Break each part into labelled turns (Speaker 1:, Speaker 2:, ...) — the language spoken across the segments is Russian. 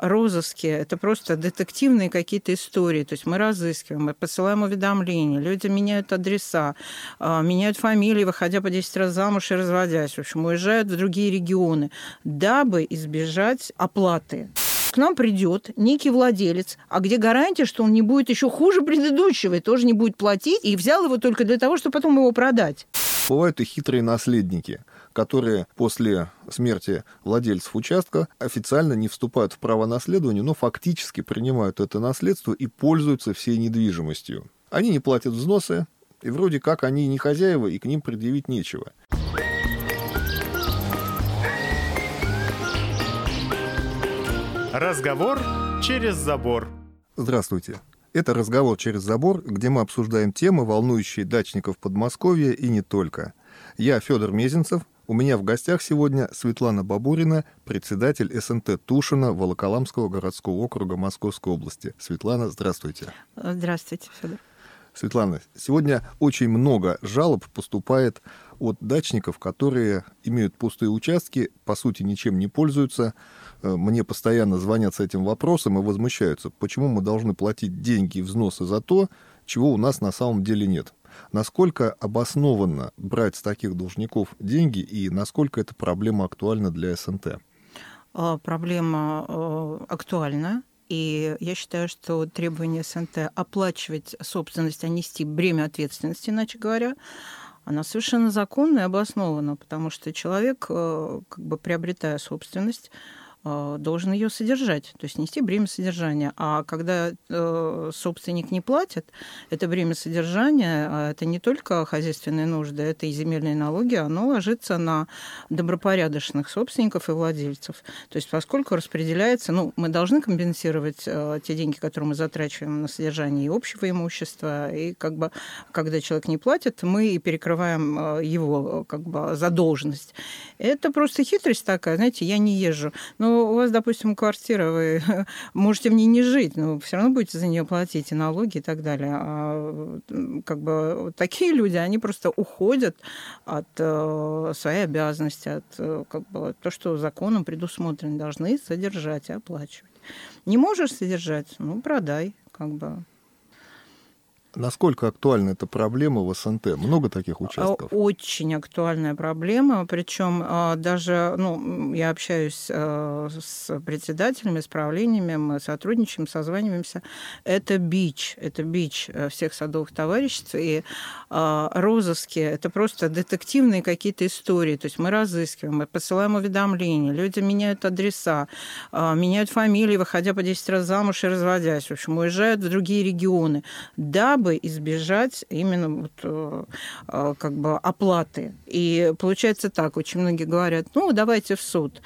Speaker 1: розыске это просто детективные какие-то истории. То есть мы разыскиваем, мы посылаем уведомления, люди меняют адреса, а, меняют фамилии, выходя по 10 раз замуж и разводясь. В общем, уезжают в другие регионы, дабы избежать оплаты к нам придет некий владелец, а где гарантия, что он не будет еще хуже предыдущего и тоже не будет платить, и взял его только для того, чтобы потом его продать.
Speaker 2: Бывают и хитрые наследники – которые после смерти владельцев участка официально не вступают в право наследования, но фактически принимают это наследство и пользуются всей недвижимостью. Они не платят взносы, и вроде как они не хозяева, и к ним предъявить нечего.
Speaker 3: Разговор через забор.
Speaker 2: Здравствуйте. Это «Разговор через забор», где мы обсуждаем темы, волнующие дачников Подмосковья и не только. Я Федор Мезенцев, у меня в гостях сегодня Светлана Бабурина, председатель СНТ Тушина Волоколамского городского округа Московской области. Светлана, здравствуйте.
Speaker 1: Здравствуйте, Федор.
Speaker 2: Светлана, сегодня очень много жалоб поступает от дачников, которые имеют пустые участки, по сути, ничем не пользуются. Э, мне постоянно звонят с этим вопросом и возмущаются, почему мы должны платить деньги и взносы за то, чего у нас на самом деле нет. Насколько обоснованно брать с таких должников деньги и насколько эта проблема актуальна для СНТ?
Speaker 1: А, проблема э, актуальна. И я считаю, что требование СНТ оплачивать собственность, а нести бремя ответственности, иначе говоря, она совершенно законна и обоснована, потому что человек, э, как бы приобретая собственность, должен ее содержать, то есть нести бремя содержания. А когда э, собственник не платит, это бремя содержания, а это не только хозяйственные нужды, это и земельные налоги, оно ложится на добропорядочных собственников и владельцев. То есть поскольку распределяется, ну, мы должны компенсировать э, те деньги, которые мы затрачиваем на содержание и общего имущества, и как бы, когда человек не платит, мы и перекрываем его как бы задолженность. Это просто хитрость такая, знаете, я не езжу. Но ну, у вас, допустим, квартира, вы можете в ней не жить, но все равно будете за нее платить и налоги и так далее. А как бы вот такие люди, они просто уходят от э, своей обязанности, от э, как бы, то, что законом предусмотрено, должны содержать и оплачивать. Не можешь содержать, ну, продай, как бы.
Speaker 2: Насколько актуальна эта проблема в СНТ? Много таких а, участков?
Speaker 1: Очень актуальная проблема. Причем а, даже, ну, я общаюсь а, с председателями, с правлениями, мы сотрудничаем, созваниваемся. Это бич, это бич э, всех садовых товариществ. И розыски – это просто детективные какие-то истории. То есть мы разыскиваем, мы посылаем уведомления, люди меняют адреса, меняют фамилии, выходя по 10 раз замуж и разводясь. В общем, уезжают в другие регионы. Да, дабы избежать именно вот, э, э, как бы оплаты. И получается так, очень многие говорят, ну, давайте в суд.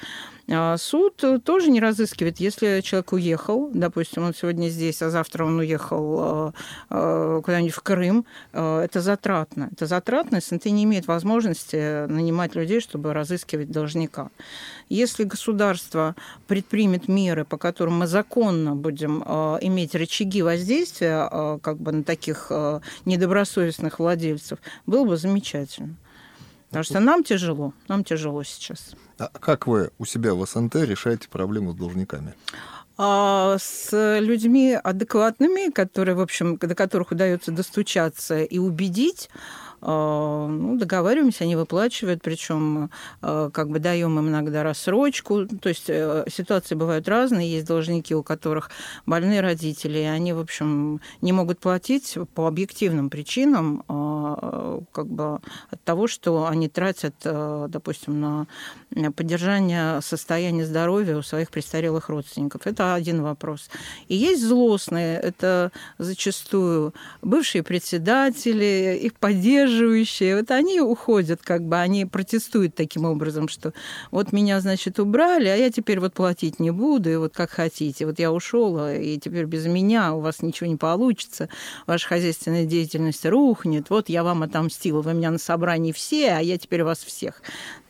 Speaker 1: А суд тоже не разыскивает, если человек уехал, допустим, он сегодня здесь, а завтра он уехал э, куда-нибудь в Крым, это затратно. Это затратно, если ты не имеет возможности нанимать людей, чтобы разыскивать должника. Если государство предпримет меры, по которым мы законно будем э, иметь рычаги воздействия э, как бы на таких э, недобросовестных владельцев, было бы замечательно. Потому что нам тяжело, нам тяжело сейчас.
Speaker 2: А как вы у себя в СНТ решаете проблему с должниками?
Speaker 1: А с людьми адекватными, которые, в общем, до которых удается достучаться и убедить, ну, договариваемся, они выплачивают, причем а, как бы даем им иногда рассрочку. То есть э, ситуации бывают разные. Есть должники, у которых больные родители, и они, в общем, не могут платить по объективным причинам, как бы от того, что они тратят, допустим, на поддержание состояния здоровья у своих престарелых родственников. Это один вопрос. И есть злостные, это зачастую бывшие председатели, их поддерживают, поддерживающие, вот они уходят, как бы они протестуют таким образом, что вот меня, значит, убрали, а я теперь вот платить не буду, и вот как хотите. Вот я ушел, и теперь без меня у вас ничего не получится, ваша хозяйственная деятельность рухнет, вот я вам отомстила, вы меня на собрании все, а я теперь вас всех.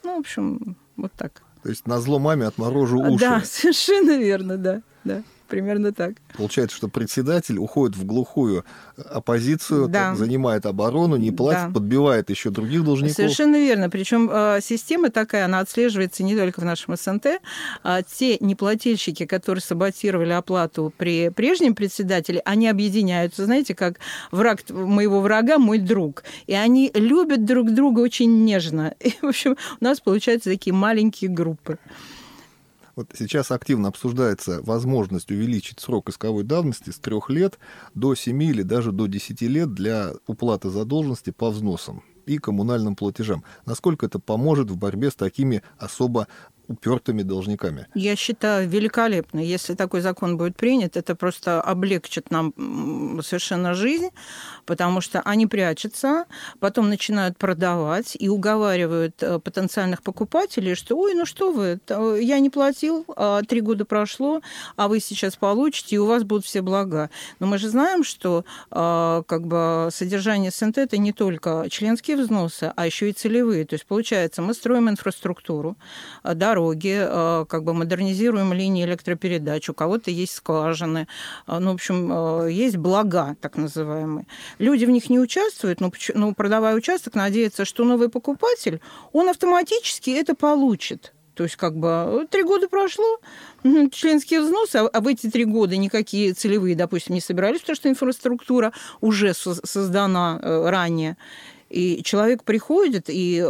Speaker 1: Ну, в общем, вот так.
Speaker 2: То есть на зло маме отморожу уши.
Speaker 1: Да, совершенно верно, да. да. Примерно так.
Speaker 2: Получается, что председатель уходит в глухую оппозицию,
Speaker 1: Да.
Speaker 2: занимает оборону, не платит,
Speaker 1: Да.
Speaker 2: подбивает еще других должников.
Speaker 1: Совершенно верно. Причем э, система такая, она отслеживается не только в нашем СНТ. А те неплательщики, которые саботировали оплату при прежнем председателе, они объединяются, знаете, как враг моего врага мой друг. И они любят друг друга очень нежно. И, в общем, у нас получаются такие маленькие группы.
Speaker 2: Вот сейчас активно обсуждается возможность увеличить срок исковой давности с трех лет до 7 или даже до 10 лет для уплаты задолженности по взносам и коммунальным платежам. Насколько это поможет в борьбе с такими особо упертыми должниками?
Speaker 1: Я считаю, великолепно. Если такой закон будет принят, это просто облегчит нам совершенно жизнь, потому что они прячутся, потом начинают продавать и уговаривают э, потенциальных покупателей, что ой, ну что вы, т- я не платил, а три года прошло, а вы сейчас получите, и у вас будут все блага. Но мы же знаем, что а, как бы содержание СНТ это не только членские взносы, а еще и целевые. То есть получается, мы строим инфраструктуру, а, дороги, а, как бы модернизируем линии электропередач, у кого-то есть скважины, а, ну, в общем, а, есть блага, так называемые. Люди в них не участвуют, но, но продавая участок, надеется, что новый покупатель, он автоматически это получит. То есть как бы э, три года прошло, членские взносы, а а в эти три года никакие целевые, допустим, не собирались, потому что инфраструктура уже со- создана э, ранее. И человек приходит, и,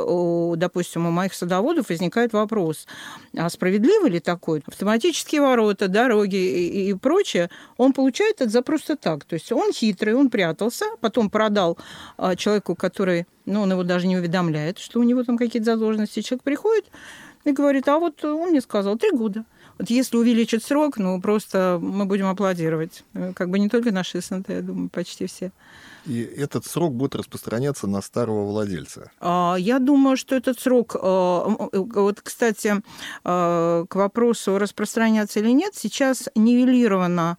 Speaker 1: допустим, у моих садоводов возникает вопрос, а справедливо ли такое? Автоматические ворота, дороги и, и прочее, он получает это за просто так. То есть он хитрый, он прятался, потом продал а, человеку, который, ну, он его даже не уведомляет, что у него там какие-то задолженности. Человек приходит и говорит, а вот он мне сказал, три года. Вот если увеличить срок, ну, просто мы будем аплодировать. Э, Как бы не только наши СНТ, я думаю, почти все.
Speaker 2: И этот срок будет распространяться на старого владельца.
Speaker 1: А, Я думаю, что этот срок, э, вот, кстати, э, к вопросу, распространяться или нет, сейчас нивелировано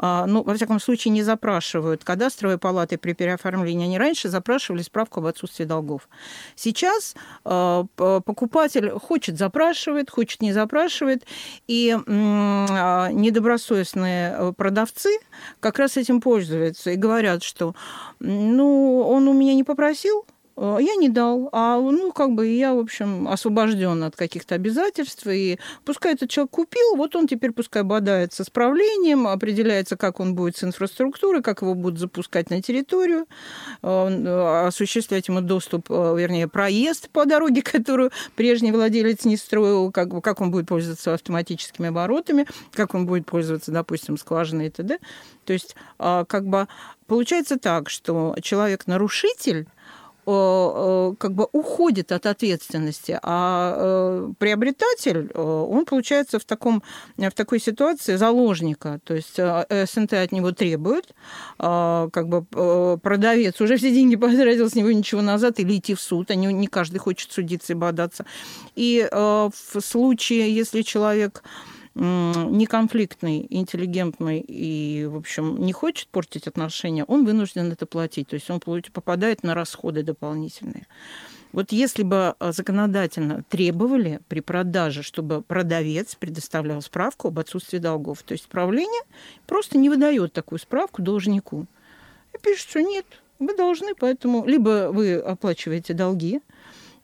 Speaker 1: а, ну, во всяком случае, не запрашивают кадастровые палаты при переоформлении. Они раньше запрашивали справку об отсутствии долгов. Сейчас покупатель хочет запрашивает, хочет не запрашивает, и а, недобросовестные э, продавцы как раз этим пользуются и говорят, что ну, он у меня не попросил, я не дал, а ну как бы я, в общем, освобожден от каких-то обязательств, и пускай этот человек купил, вот он теперь пускай бодается с правлением, определяется, как он будет с инфраструктурой, как его будут запускать на территорию, э, осуществлять ему доступ, э, вернее, проезд по дороге, которую прежний владелец не строил, как, как он будет пользоваться автоматическими оборотами, как он будет пользоваться, допустим, скважиной и т.д. То есть а, как бы получается так, что человек-нарушитель э, э, как бы уходит от ответственности, а э, приобретатель, э, он получается в, таком, в такой ситуации заложника. То есть э, СНТ от него требует, как бы э, продавец уже все деньги потратил, с него ничего назад, или идти в суд. Они, не каждый хочет судиться и бодаться. И э, в случае, если человек м, неконфликтный, интеллигентный и, в общем, не хочет портить отношения, он вынужден это платить. То есть он попадает на расходы дополнительные. Вот если бы а, законодательно требовали при продаже, чтобы продавец предоставлял справку об отсутствии долгов, то есть правление просто не выдает такую справку должнику. И пишет, что нет, вы должны, поэтому либо вы оплачиваете долги,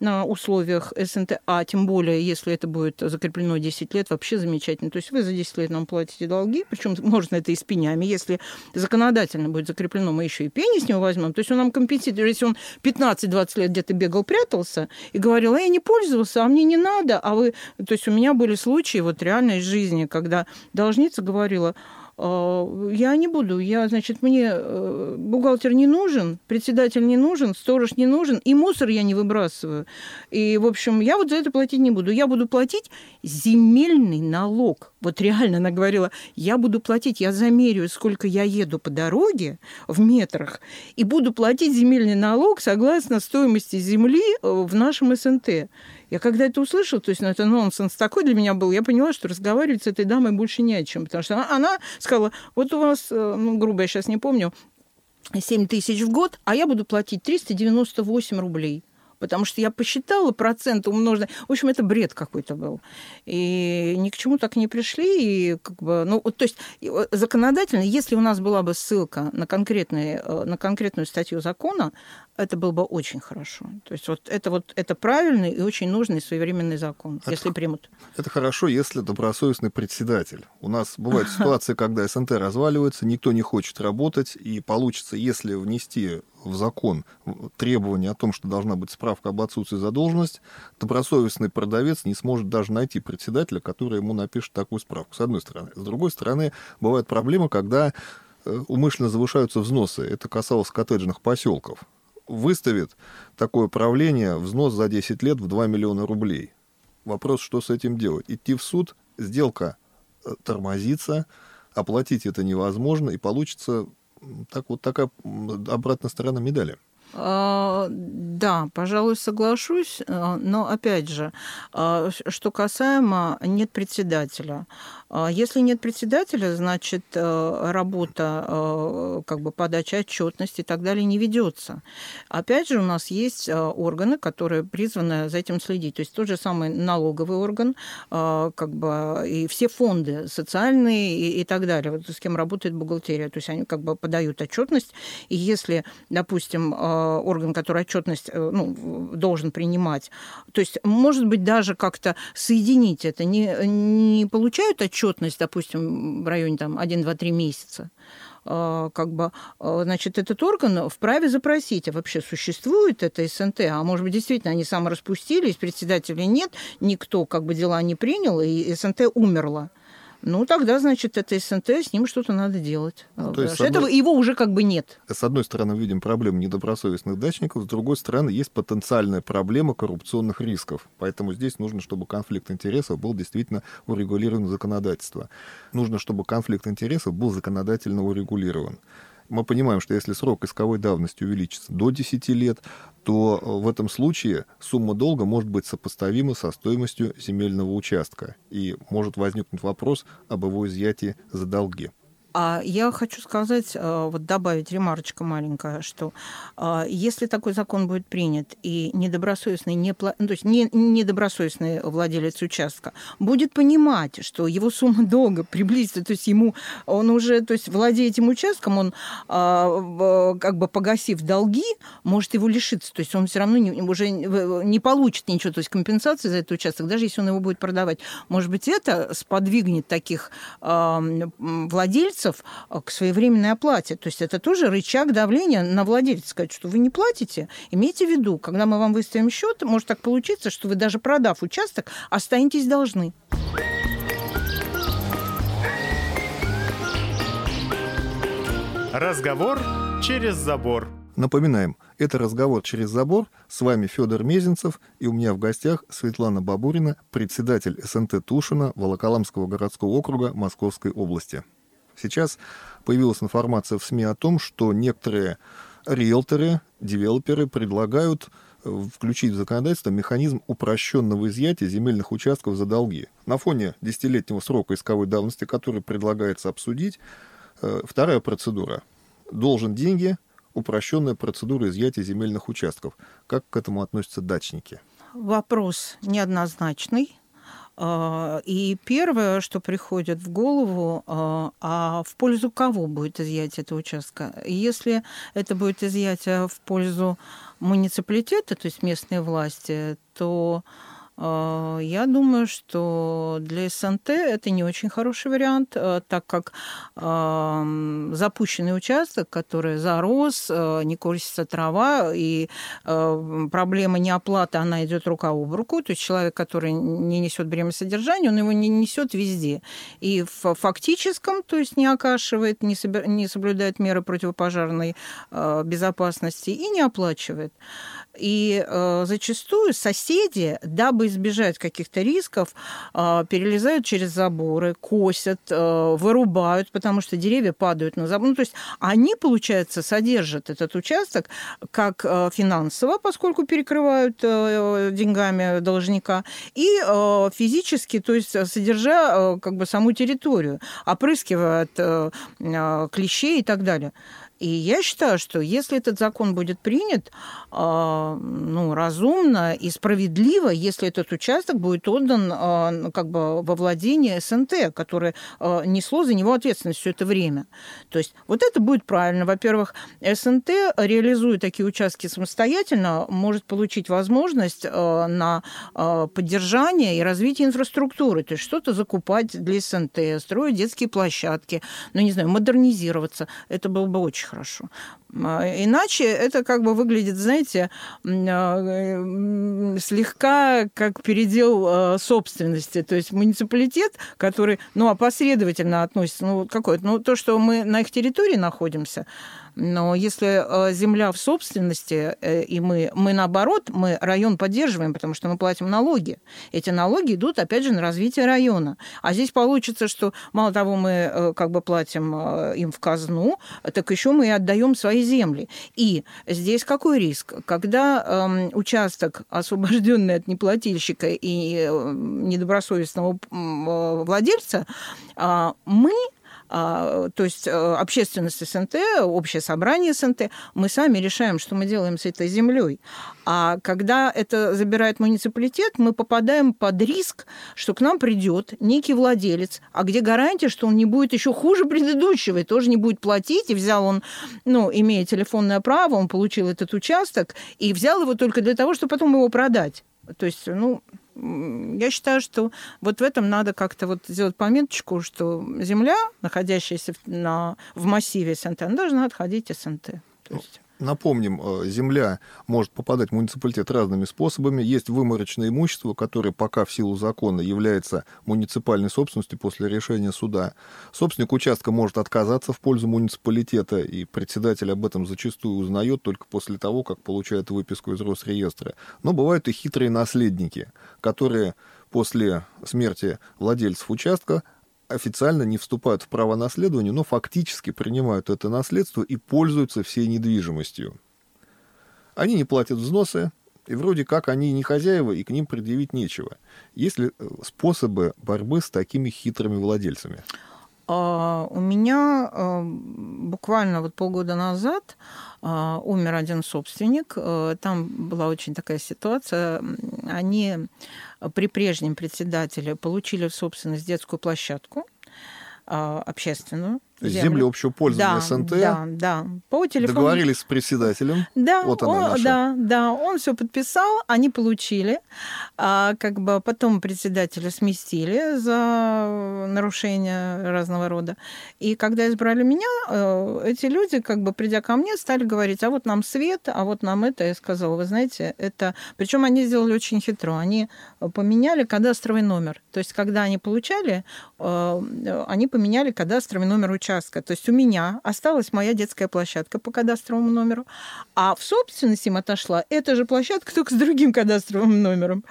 Speaker 1: на условиях СНТ, а тем более, если это будет закреплено 10 лет, вообще замечательно. То есть вы за 10 лет нам платите долги, причем можно это и с пенями. Если законодательно будет закреплено, мы еще и пени с него возьмем. То есть он нам компенсирует. Если он 15-20 лет где-то бегал, прятался и говорил, а я не пользовался, а мне не надо, а вы... То есть у меня были случаи вот реально из жизни, когда должница говорила, «А, я не буду, я, значит, мне э, бухгалтер не нужен, председатель не нужен, сторож не нужен, и мусор я не выбрасываю. И, в общем, я вот за это платить не буду. Я буду платить земельный налог. Вот реально она говорила, я буду платить, я замерю, сколько я еду по дороге в метрах, и буду платить земельный налог согласно стоимости земли э, в нашем СНТ. Я когда это услышала, то есть ну, это нонсенс такой для меня был, я поняла, что разговаривать с этой дамой больше не о чем. Потому что она, она сказала, вот у вас, э, ну, грубо, я сейчас не помню, 7 тысяч в год, а я буду платить 398 рублей. Потому что я посчитала процент умноженный. В общем, это бред какой-то был. И ни к чему так не пришли. И как бы, ну, то есть законодательно, если у нас была бы ссылка на, конкретные, э, на конкретную статью закона, это было бы очень хорошо. То есть вот это вот это правильный и очень нужный своевременный закон, это, если примут.
Speaker 2: Это хорошо, если добросовестный председатель. У нас бывают ситуации, когда СНТ разваливается, никто не хочет работать, и получится, если внести в закон требование о том, что должна быть справка об отсутствии задолженности, добросовестный продавец не сможет даже найти председателя, который ему напишет такую справку, с одной стороны. С другой стороны, бывает проблема, когда э, умышленно завышаются взносы. Это касалось коттеджных поселков выставит такое правление взнос за 10 лет в 2 миллиона рублей. Вопрос, что с этим делать? Идти в суд, сделка э, тормозится, оплатить это невозможно, и получится так вот такая обратная сторона медали.
Speaker 1: А, да, пожалуй, соглашусь, а, но опять же, а, что касаемо нет председателя. Если нет председателя, значит, работа как бы подача отчетности и так далее не ведется. Опять же, у нас есть органы, которые призваны за этим следить. То есть тот же самый налоговый орган, как бы и все фонды социальные и, и так далее, вот с кем работает бухгалтерия. То есть они как бы подают отчетность. И если, допустим, орган, который отчетность э, ну, должен принимать. То есть, может быть, даже как-то соединить это. Не, не получают отчетность, допустим, в районе там, 1, 2, 3 месяца, э, как бы, значит, этот орган вправе запросить, а вообще существует это СНТ, а может быть, действительно, они самораспустились, председателя нет, никто как бы дела не принял, и СНТ умерла. Ну, тогда, значит, это СНТ, с ним что-то надо делать. Ну, то есть, Этого одной... его уже как бы нет.
Speaker 2: С одной стороны, видим проблему недобросовестных дачников, с другой стороны, есть потенциальная проблема коррупционных рисков. Поэтому здесь нужно, чтобы конфликт интересов был действительно урегулирован законодательство. Нужно, чтобы конфликт интересов был законодательно урегулирован мы понимаем, что если срок исковой давности увеличится до 10 лет, то э, в этом случае сумма долга может быть сопоставима со стоимостью земельного участка, и может возникнуть вопрос об его изъятии за долги.
Speaker 1: А я хочу сказать, э, вот добавить ремарочка маленькая, что э, если такой закон будет принят, и недобросовестный, не, ну, то есть не, недобросовестный владелец участка будет понимать, что его сумма долга приблизится, то есть ему он уже, то есть владея этим участком, он э, как бы погасив долги, может его лишиться, то есть он все равно не, уже не получит ничего, то есть компенсации за этот участок, даже если он его будет продавать. Может быть, это сподвигнет таких владельцев владельцев э, к своевременной оплате. То есть это тоже рычаг давления на владельца. Сказать, что вы не платите, имейте в виду, когда мы вам выставим счет, может так получиться, что вы даже продав участок, останетесь должны.
Speaker 3: Разговор через забор.
Speaker 2: Напоминаем, это разговор через забор. С вами Федор Мезенцев, и у меня в гостях Светлана Бабурина, председатель СНТ Тушина Волоколамского городского округа Московской области. Сейчас появилась информация в СМИ о том, что некоторые риэлторы, девелоперы предлагают э, включить в законодательство механизм упрощенного изъятия земельных участков за долги. На фоне десятилетнего срока исковой давности, который предлагается обсудить, э, вторая процедура. Должен деньги, упрощенная процедура изъятия земельных участков. Как к этому относятся дачники?
Speaker 1: Вопрос неоднозначный. А, и первое, что приходит в голову, а, а в пользу кого будет изъятие этого участка? Если это будет изъятие в пользу муниципалитета, то есть местной власти, то я думаю, что для СНТ это не очень хороший вариант, а, так как запущенный участок, который зарос, а, не косится трава, и проблема неоплаты, она идет рука об руку, то есть человек, который не несет бремя содержания, он его не несет везде. И в фактическом, то есть не окашивает, не, не соблюдает меры противопожарной безопасности и не оплачивает. И зачастую соседи, дабы избежать каких-то рисков, э, перелезают через заборы, косят, э, вырубают, потому что деревья падают на забор. Ну, то есть они, получается, содержат этот участок как э, финансово, поскольку перекрывают деньгами должника, и физически, то есть содержа как бы саму территорию, опрыскивают клещей и так далее. И я считаю, что если этот закон будет принят э, ну, разумно и справедливо, если этот участок будет отдан э, как бы во владение СНТ, которое э, несло за него ответственность все это время. То есть вот это будет правильно. Во-первых, СНТ, реализуя такие участки самостоятельно, может получить возможность на поддержание и развитие инфраструктуры, то есть что-то закупать для СНТ, строить детские площадки, ну, не знаю, модернизироваться. Это было бы очень хорошо. А, иначе это как бы выглядит, знаете, а, слегка как передел а, собственности. То есть муниципалитет, который, ну, опосредовательно относится, ну, какой-то, ну, то, что мы на их территории находимся, но если э, земля в собственности, э, и мы, мы наоборот, мы район поддерживаем, потому что мы платим налоги. Эти налоги идут, опять же, на развитие района. А здесь получится, что мало того, мы э, как бы платим им в казну, так еще мы и отдаем свои земли. И здесь какой риск? Когда э, участок, освобожденный от неплательщика и недобросовестного владельца, э, мы а, то есть э, общественность СНТ, общее собрание СНТ, мы сами решаем, что мы делаем с этой землей. А когда это забирает муниципалитет, мы попадаем под риск, что к нам придет некий владелец, а где гарантия, что он не будет еще хуже предыдущего и тоже не будет платить, и взял он, ну, имея телефонное право, он получил этот участок, и взял его только для того, чтобы потом его продать. То есть, ну, я считаю, что вот в этом надо как-то вот сделать пометочку, что земля, находящаяся на, в массиве СНТ, она должна отходить СНТ. То есть...
Speaker 2: Напомним, э, земля может попадать в муниципалитет разными способами. Есть выморочное имущество, которое пока в силу закона является муниципальной собственностью после решения суда. Собственник участка может отказаться в пользу муниципалитета, и председатель об этом зачастую узнает только после того, как получает выписку из Росреестра. Но бывают и хитрые наследники, которые после смерти владельцев участка официально не вступают в право наследования, но фактически принимают это наследство и пользуются всей недвижимостью. Они не платят взносы, и вроде как они не хозяева, и к ним предъявить нечего. Есть ли э, способы борьбы с такими хитрыми владельцами?
Speaker 1: А, у меня а, буквально вот полгода назад а, умер один собственник. Там была очень такая ситуация. Они при прежнем председателе получили в собственность детскую площадку общественную.
Speaker 2: Землю, землю общего пользования
Speaker 1: да,
Speaker 2: СНТ.
Speaker 1: Да, да. По телефону.
Speaker 2: Договорились с председателем.
Speaker 1: Да,
Speaker 2: вот она
Speaker 1: он,
Speaker 2: наша.
Speaker 1: да, да. Он все подписал, они получили. А, как бы потом председателя сместили за нарушения разного рода. И когда избрали меня, э, эти люди, как бы придя ко мне, стали говорить, а вот нам свет, а вот нам это. Я сказала, вы знаете, это... Причем они сделали очень хитро. Они поменяли кадастровый номер. То есть, когда они получали, э, они поменяли кадастровый номер участка участка. То есть у меня осталась моя детская площадка по кадастровому номеру, а в собственность им отошла эта же площадка, только с другим кадастровым номером.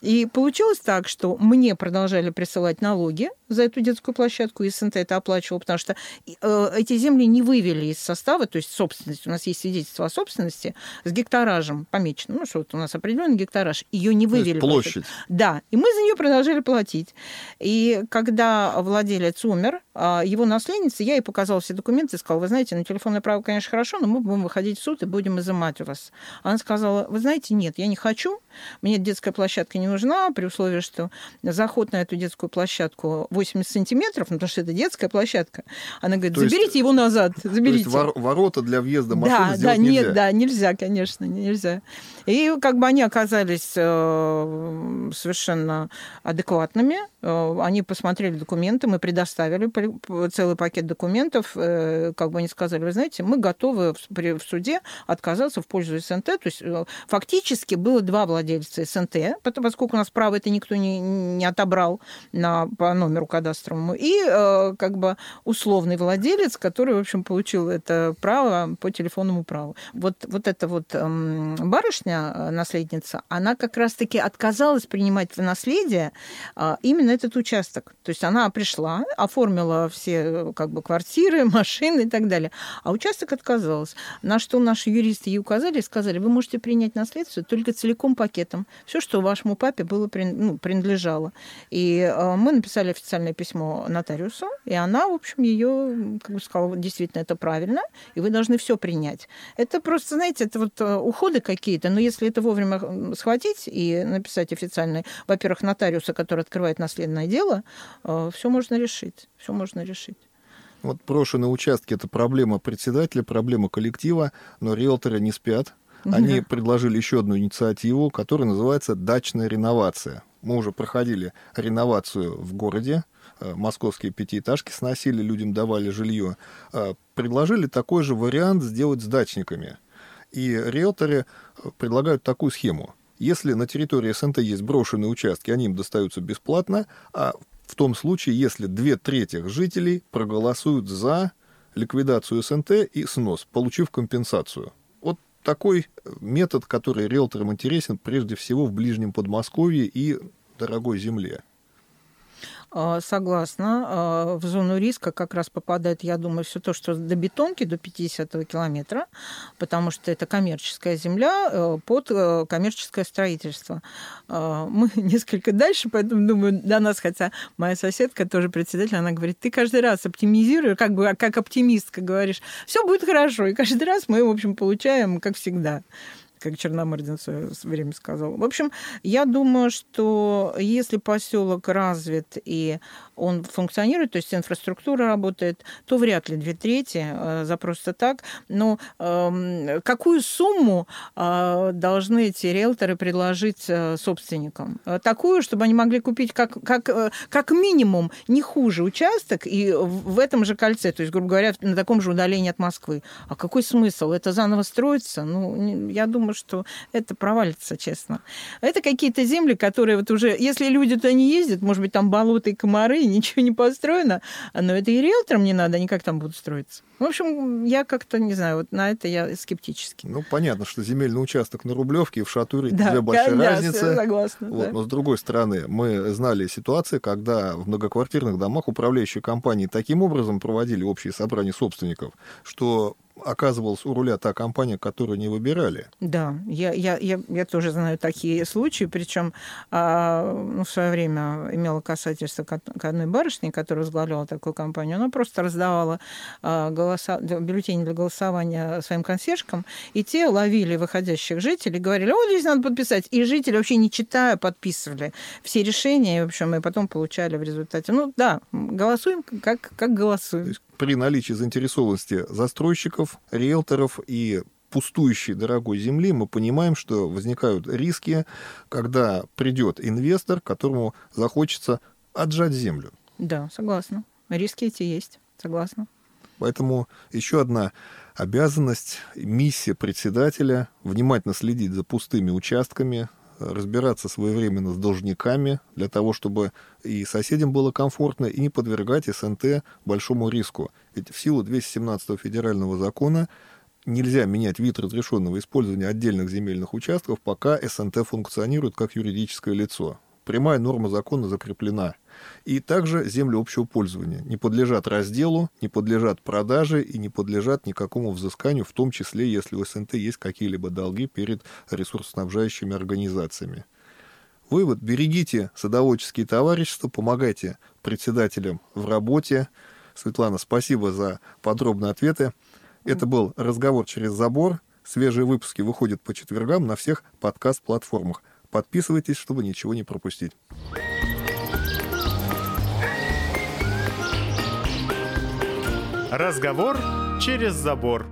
Speaker 1: И получилось так, что мне продолжали присылать налоги за эту детскую площадку, и СНТ это оплачивал, потому что э, эти земли не вывели из состава, то есть собственность. У нас есть свидетельство о собственности с гектаражем помечено. Ну, что вот у нас определенный гектараж. Ее не вывели.
Speaker 2: площадь.
Speaker 1: Да. И мы за нее продолжали платить. И когда владелец умер, а, его наследница, я ей показала все документы и сказала, вы знаете, ну, телефонное право, конечно, хорошо, но мы будем выходить в суд и будем изымать у вас. Она сказала, вы знаете, нет, я не хочу, мне детская площадка не нужна, при условии, что заход на эту детскую площадку 80 сантиметров, ну, потому что это детская площадка. Она говорит, то заберите есть, его назад, заберите.
Speaker 2: То есть ворота для въезда машины
Speaker 1: да,
Speaker 2: сделать
Speaker 1: да,
Speaker 2: нельзя?
Speaker 1: Нет, да, нельзя, конечно, нельзя. И как бы они оказались э, совершенно адекватными, э, они посмотрели документы, мы предоставили целый пакет документов, э, как бы они сказали, вы знаете, мы готовы в суде отказаться в пользу СНТ. То есть фактически было два владельца СНТ, поскольку у нас право это никто не, не отобрал на, по номеру кадастровому, и как бы условный владелец, который, в общем, получил это право по телефонному праву. Вот, вот эта вот эм, барышня, Э, наследница, она как раз-таки отказалась принимать в наследие именно этот участок. То есть она пришла, оформила все э, как бы бы квартиры, машины и так далее. А участок отказался. На что наши юристы ей указали сказали, вы можете принять наследство только целиком пакетом. Все, что вашему папе было, ну, принадлежало. И э, мы написали официальное письмо нотариусу, и она, в общем, ее как бы сказала, действительно, это правильно, и вы должны все принять. Это просто, знаете, это вот э, уходы какие-то, но если это вовремя схватить и написать официальный, во-первых, нотариуса, который открывает наследное дело, э, все можно решить. Все можно решить.
Speaker 2: Вот брошенные участки – это проблема председателя, проблема коллектива, но риэлторы не спят. Они предложили еще одну инициативу, которая называется «Дачная реновация». Мы уже проходили реновацию в городе, э, московские пятиэтажки сносили, людям давали жилье. Э, предложили такой же вариант сделать с дачниками. И риэлторы предлагают такую схему. Если на территории СНТ есть брошенные участки, они им достаются бесплатно, а в том случае, если две трети жителей проголосуют за ликвидацию СНТ и снос, получив компенсацию. Вот такой метод, который риэлторам интересен прежде всего в ближнем Подмосковье и дорогой земле.
Speaker 1: А, согласна. А, в зону риска как раз попадает, я думаю, все то, что до бетонки, до 50 километра, потому что это коммерческая земля э, под э, коммерческое строительство. А, мы несколько дальше, поэтому думаю, до нас, хотя моя соседка тоже председатель, она говорит, ты каждый раз оптимизируешь, как бы как оптимистка говоришь, все будет хорошо. И каждый раз мы, в общем, получаем, как всегда как Черномырдин в время сказал. В общем, я думаю, что если поселок развит и он функционирует, то есть инфраструктура работает, то вряд ли две трети э, за просто так. Но э, какую сумму э, должны эти риэлторы предложить э, собственникам? Э, такую, чтобы они могли купить как, как, как минимум не хуже участок и в этом же кольце, то есть, грубо говоря, на таком же удалении от Москвы. А какой смысл? Это заново строится? Ну, я думаю, думаю, что это провалится, честно. Это какие-то земли, которые вот уже, если люди туда не ездят, может быть, там болота и комары, и ничего не построено, но это и риэлторам не надо, они как там будут строиться. В общем, я как-то, не знаю, вот на это я скептически.
Speaker 2: Ну, понятно, что земельный участок на Рублевке и в Шатуре да, две большие да, разницы.
Speaker 1: согласна.
Speaker 2: Вот.
Speaker 1: Да.
Speaker 2: Но, с другой стороны, мы знали ситуации, когда в многоквартирных домах управляющие компании таким образом проводили общие собрания собственников, что оказывалась у руля та компания, которую не выбирали.
Speaker 1: Да, я, я, я, я тоже знаю такие случаи, причем а, ну, в свое время имела касательство к, к одной барышне, которая возглавляла такую компанию. Она просто раздавала а, голоса, бюллетени для голосования своим консьержкам, и те ловили выходящих жителей, говорили, вот здесь надо подписать. И жители вообще не читая подписывали все решения, и, в общем, мы потом получали в результате. Ну да, голосуем, как, как голосуем
Speaker 2: при наличии заинтересованности застройщиков, риэлторов и пустующей дорогой земли, мы понимаем, что возникают риски, когда придет инвестор, которому захочется отжать землю.
Speaker 1: Да, согласна. Риски эти есть, согласна.
Speaker 2: Поэтому еще одна обязанность, миссия председателя внимательно следить за пустыми участками, разбираться своевременно с должниками для того, чтобы и соседям было комфортно, и не подвергать СНТ большому риску. Ведь в силу 217 федерального закона нельзя менять вид разрешенного использования отдельных земельных участков, пока СНТ функционирует как юридическое лицо прямая норма закона закреплена. И также земли общего пользования не подлежат разделу, не подлежат продаже и не подлежат никакому взысканию, в том числе, если у СНТ есть какие-либо долги перед ресурсоснабжающими организациями. Вывод. Берегите садоводческие товарищества, помогайте председателям в работе. Светлана, спасибо за подробные ответы. Это был разговор через забор. Свежие выпуски выходят по четвергам на всех подкаст-платформах. Подписывайтесь, чтобы ничего не пропустить.
Speaker 3: Разговор через забор.